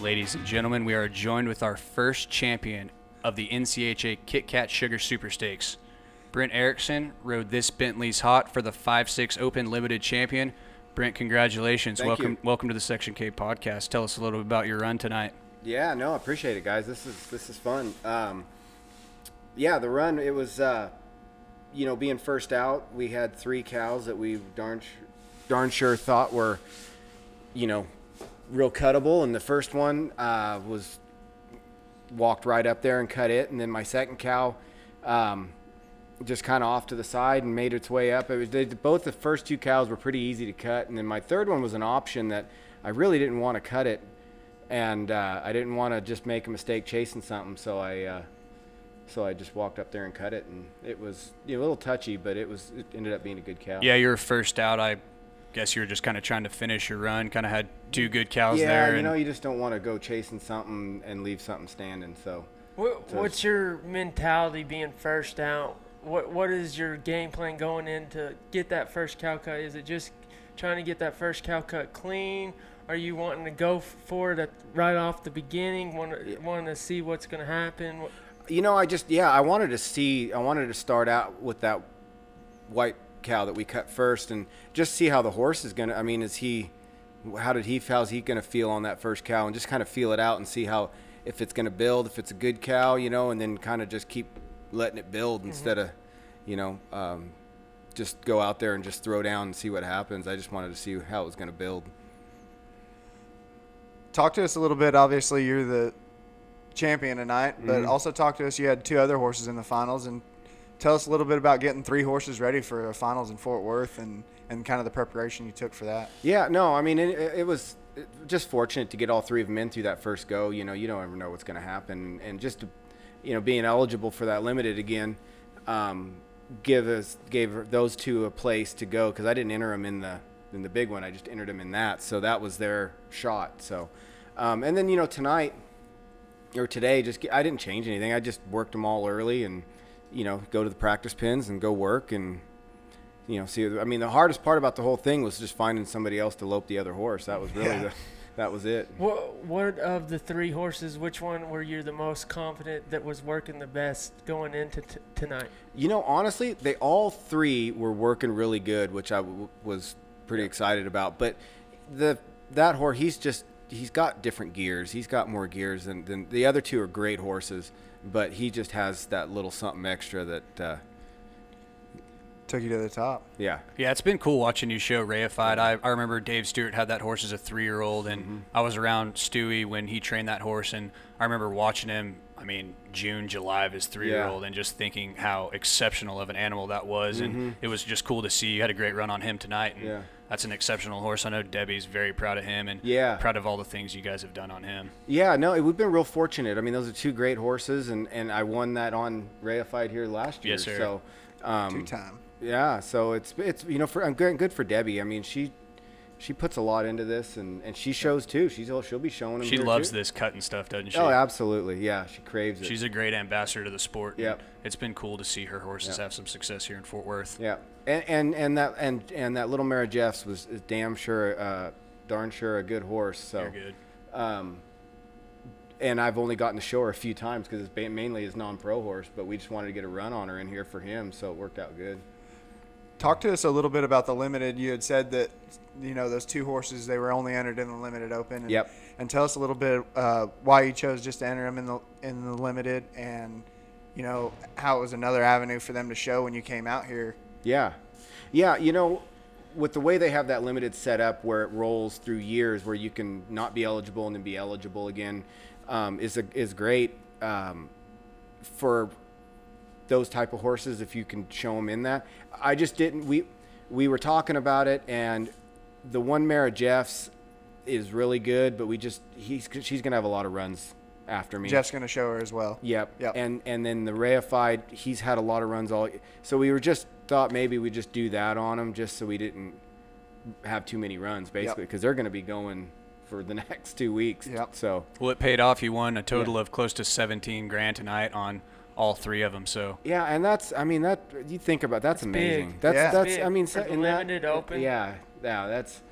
Ladies and gentlemen, we are joined with our first champion of the NCHA Kit Kat Sugar Super Stakes. Brent Erickson rode this Bentley's Hot for the 5-6 Open Limited Champion. Brent, congratulations. Thank welcome you. welcome to the Section K podcast. Tell us a little bit about your run tonight. Yeah, no, I appreciate it, guys. This is this is fun. Um, yeah, the run it was, uh, you know, being first out. We had three cows that we darn darn sure thought were, you know, real cuttable, and the first one uh, was walked right up there and cut it, and then my second cow. Um, just kind of off to the side and made its way up. It was they, both the first two cows were pretty easy to cut, and then my third one was an option that I really didn't want to cut it, and uh, I didn't want to just make a mistake chasing something, so I uh, so I just walked up there and cut it, and it was you know, a little touchy, but it was it ended up being a good cow. Yeah, you were first out. I guess you were just kind of trying to finish your run. Kind of had two good cows yeah, there. you know, you just don't want to go chasing something and leave something standing. So What, So what's your mentality being first out? What What is your game plan going in to get that first cow cut? Is it just trying to get that first cow cut clean? Are you wanting to go for it at, right off the beginning? Want to, wanting to see what's going to happen? You know, I just yeah, I wanted to see. I wanted to start out with that white cow that we cut first, and just see how the horse is gonna. I mean, is he? How did he? How's he gonna feel on that first cow, and just kind of feel it out and see how if it's gonna build, if it's a good cow, you know, and then kind of just keep letting it build instead of, you know, um, just go out there and just throw down and see what happens. I just wanted to see how it was gonna build. talk to us a little bit. Obviously, you're the champion tonight, but Mhm. also talk to us. You had two other horses in the finals, and tell us a little bit about getting three horses ready for finals in Fort Worth and, and kind of the preparation you took for that. Yeah, no, I mean, it, it was just fortunate to get all three of them in through that first go. You know, you don't ever know what's going to happen, and just, you know, being eligible for that limited again, um, give us gave those two a place to go because I didn't enter them in the in the big one. I just entered them in that, so that was their shot. So, um, and then you know tonight or today, just I didn't change anything. I just worked them all early, and you know, go to the practice pins and go work and you know, see. I mean, the hardest part about the whole thing was just finding somebody else to lope the other horse. That was really Yeah. the, that was it. What What of the three horses? Which one were you the most confident that was working the best going into t- tonight? You know, honestly, they all three were working really good, which I w- was pretty excited about. But the that horse, he's just he's got different gears. He's got more gears than, than the other two are great horses, but he just has that little something extra that. Uh, Took you to the top. yeah, Yeah, it's been cool watching you show Reified. I, I remember Dave Stewart had that horse as a three year old, and Mm-hmm. I was around Stewie when he trained that horse, and I remember watching him. I mean, June, July of his three year old, and just thinking how exceptional of an animal that was, and it was just cool to see. You had a great run on him tonight, and Mm-hmm. Yeah. That's an exceptional horse. I know Debbie's very proud of him, and Yeah. proud of all the things you guys have done on him. Yeah, no, we've been real fortunate. I mean, those are two great horses, and, and I won that on Reified here last year. Yes, sir. So, um, Two time. Yeah, so it's it's you know for I'm good good for Debbie. I mean, she she puts a lot into this, and, and she shows too. She's she'll be showing them. She loves too. this cutting stuff, doesn't she? Oh, absolutely. Yeah, she craves it. She's a great ambassador to the sport. Yep. It's been cool to see her horses Yep. have some success here in Fort Worth. yeah, and, and and that and and that little mare Jeffs was is damn sure, uh, darn sure a good horse. So You're good. um, and I've only gotten to show her a few times because it's mainly his non-pro horse, but we just wanted to get a run on her in here for him, so it worked out good. Talk to us a little bit about the limited. You had said that, you know, those two horses they were only entered in the limited open. And, Yep. And tell us a little bit uh, why you chose just to enter them in the in the limited, and you know how it was another avenue for them to show when you came out here. Yeah. Yeah, you know, with the way they have that limited set up, where it rolls through years where you can not be eligible and then be eligible again um, is a, is great um, for those type of horses if you can show them in that. I just didn't we we were talking about it and the one Mara Jeffs is really good, but we just he's she's going to have a lot of runs after me. Jeff's going to show her as well. Yep. Yep. And and then the reified, he's had a lot of runs all. So we were just thought maybe we just do that on him just so we didn't have too many runs basically because they're going to be going for the next two weeks. Yep. So Well, it paid off. You won a total Yeah. of close to 17 grand tonight on all three of them. So yeah, and that's I mean that you think about that's That's amazing. big. That's Yeah. that's Big I mean for so- the in that- open. Yeah, yeah, that's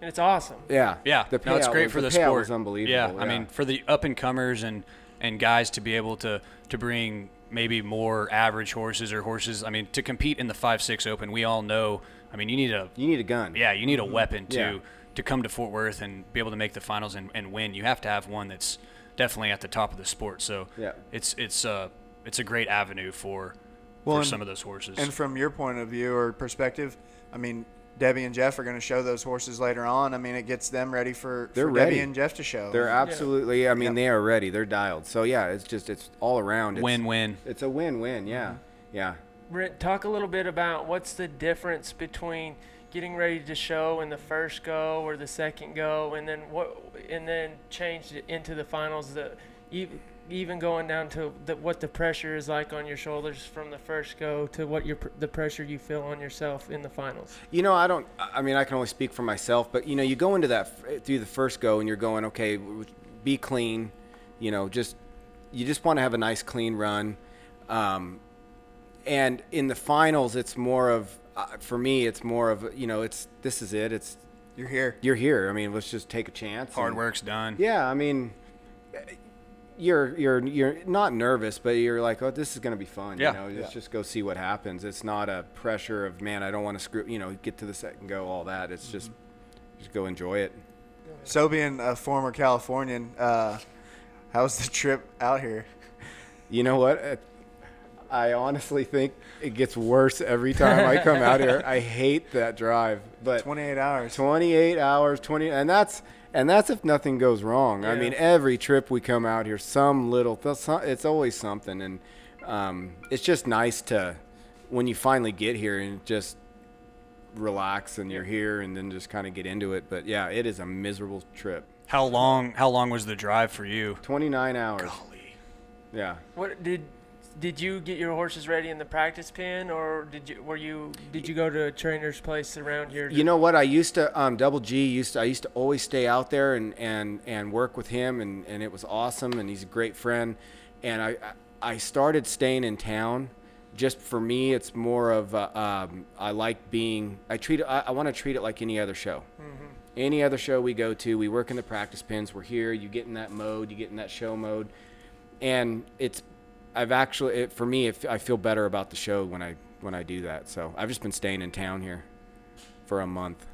and it's awesome. Yeah. Yeah, The no, it's payout great was- for the, payout sport. was unbelievable. Yeah, I mean, for the up and comers and and guys to be able to to bring maybe more average horses or horses. I mean, to compete in the five six open, we all know. I mean, you need a you need a gun. yeah, you need a mm-hmm. weapon to Yeah. to come to Fort Worth and be able to make the finals and, and win. You have to have one that's definitely at the top of the sport. So Yeah. it's it's uh it's a great avenue for Well, for and- some of those horses. And from your point of view or perspective, I mean, Debbie and Jeff are going to show those horses later on. I mean, it gets them ready for, They're for ready. Debbie and Jeff to show. They're absolutely. I mean, Yep. they are ready. They're dialed. So yeah, it's just it's all around. It's, Win-win. It's a win-win. Yeah. Mm-hmm. Yeah. Brent, talk a little bit about what's the difference between getting ready to show in the first go or the second go, and then what, and then change it into the finals. The even even going down to the, what the pressure is like on your shoulders from the first go to what your the pressure you feel on yourself in the finals. You know, I don't. I mean, I can only speak for myself, but you know, you go into that through the first go, and you're going, okay, be clean. You know, just you just want to have a nice clean run. Um, and in the finals, it's more of uh, for me, it's more of you know, it's this is it. It's You're here. you're here. I mean, let's just take a chance. Hard and- work's done. Yeah, I mean, you're you're you're not nervous, but you're like, oh, this is gonna be fun. Yeah. You know, let's Yeah. just go see what happens. It's not a pressure of man, I don't want to screw. You know, get to the set and go, all that. It's just just go enjoy it. So, being a former Californian, uh, how was the trip out here? You know what? I honestly think it gets worse every time I come out here. I hate that drive, but 28 hours. 28 hours 20 and that's and that's if nothing goes wrong i mean every trip we come out here some little it's always something and um, it's just nice to when you finally get here and just relax and you're here and then just kind of get into it but yeah it is a miserable trip How long how long was the drive for you? 29 hours Golly. yeah What did did you get your horses ready in the practice pen, or did you were you did you go to a trainer's place around here? You know what? I used to um, Double G used to, I used to always stay out there and, and, and work with him and, and it was awesome and he's a great friend. And I I started staying in town. Just for me, it's more of uh, um, I like being. I treat. I, I want to treat it like any other show. Any other show we go to, we work in the practice pens. We're here. You get in that mode. You get in that show mode, and it's. I've actually, it, for me, it, I feel better about the show when I when I do that. So I've just been staying in town here for a month.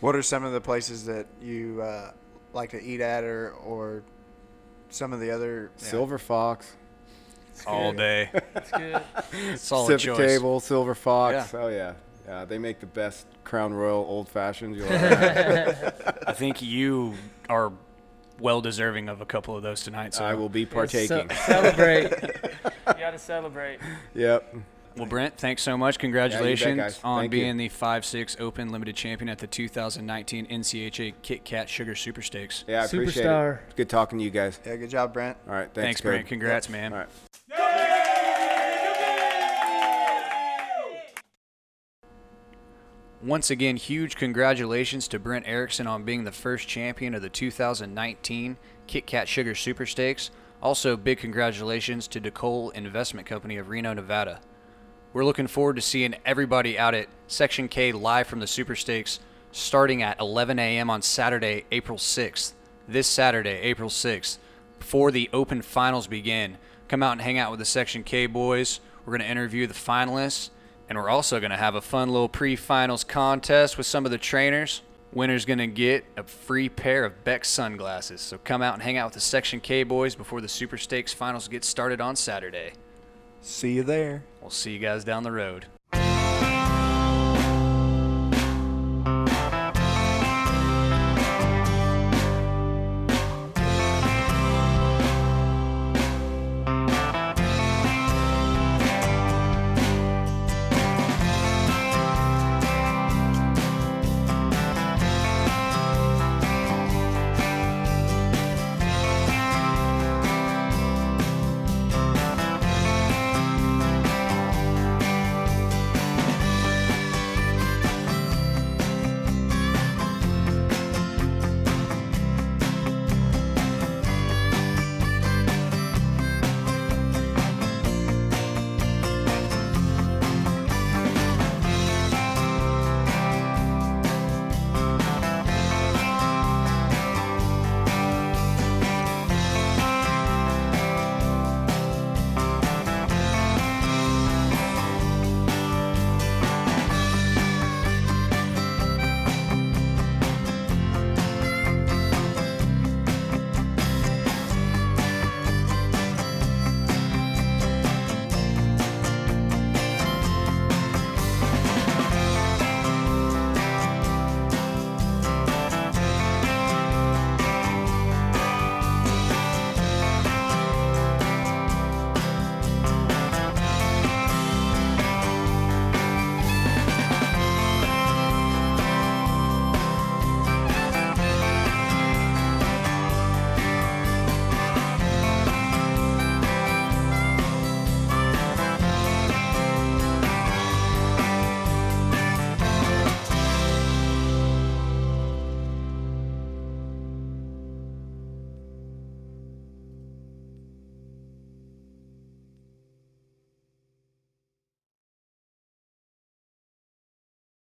What are some of the places that you uh, like to eat at, or or some of the other yeah. Silver Fox, All day. It's good. Solid Civic choice. Table, Silver Fox. Yeah. Oh yeah, yeah. They make the best Crown Royal old fashions you'll ever have. I think you are well deserving of a couple of those tonight. So I will be partaking. Ce- celebrate. you got to celebrate. Yep. Well, Brent, thanks so much. Congratulations guys. on Thank you. being the 5-6 Open Limited Champion at the 2019 NCHA Kit Kat Sugar Super Stakes. Yeah, I appreciate it. It's good talking to you guys. Yeah, good job, Brent. All right. Thanks, Thanks, Code. Brent. Congrats, man. All right. Once again, huge congratulations to Brent Erickson on being the first champion of the 2019 Kit Kat Sugar Super Stakes. Also, big congratulations to DeCole Investment Company of Reno, Nevada. We're looking forward to seeing everybody out at Section K live from the Super Stakes starting at 11 a.m. on Saturday, April 6th. This Saturday, April 6th, before the open finals begin. Come out and hang out with the Section K boys. We're going to interview the finalists, and we're also going to have a fun little pre finals contest with some of the trainers. Winner's going to get a free pair of Bex sunglasses. So come out and hang out with the Section K boys before the Super Stakes finals get started on Saturday. See you there. We'll see you guys down the road.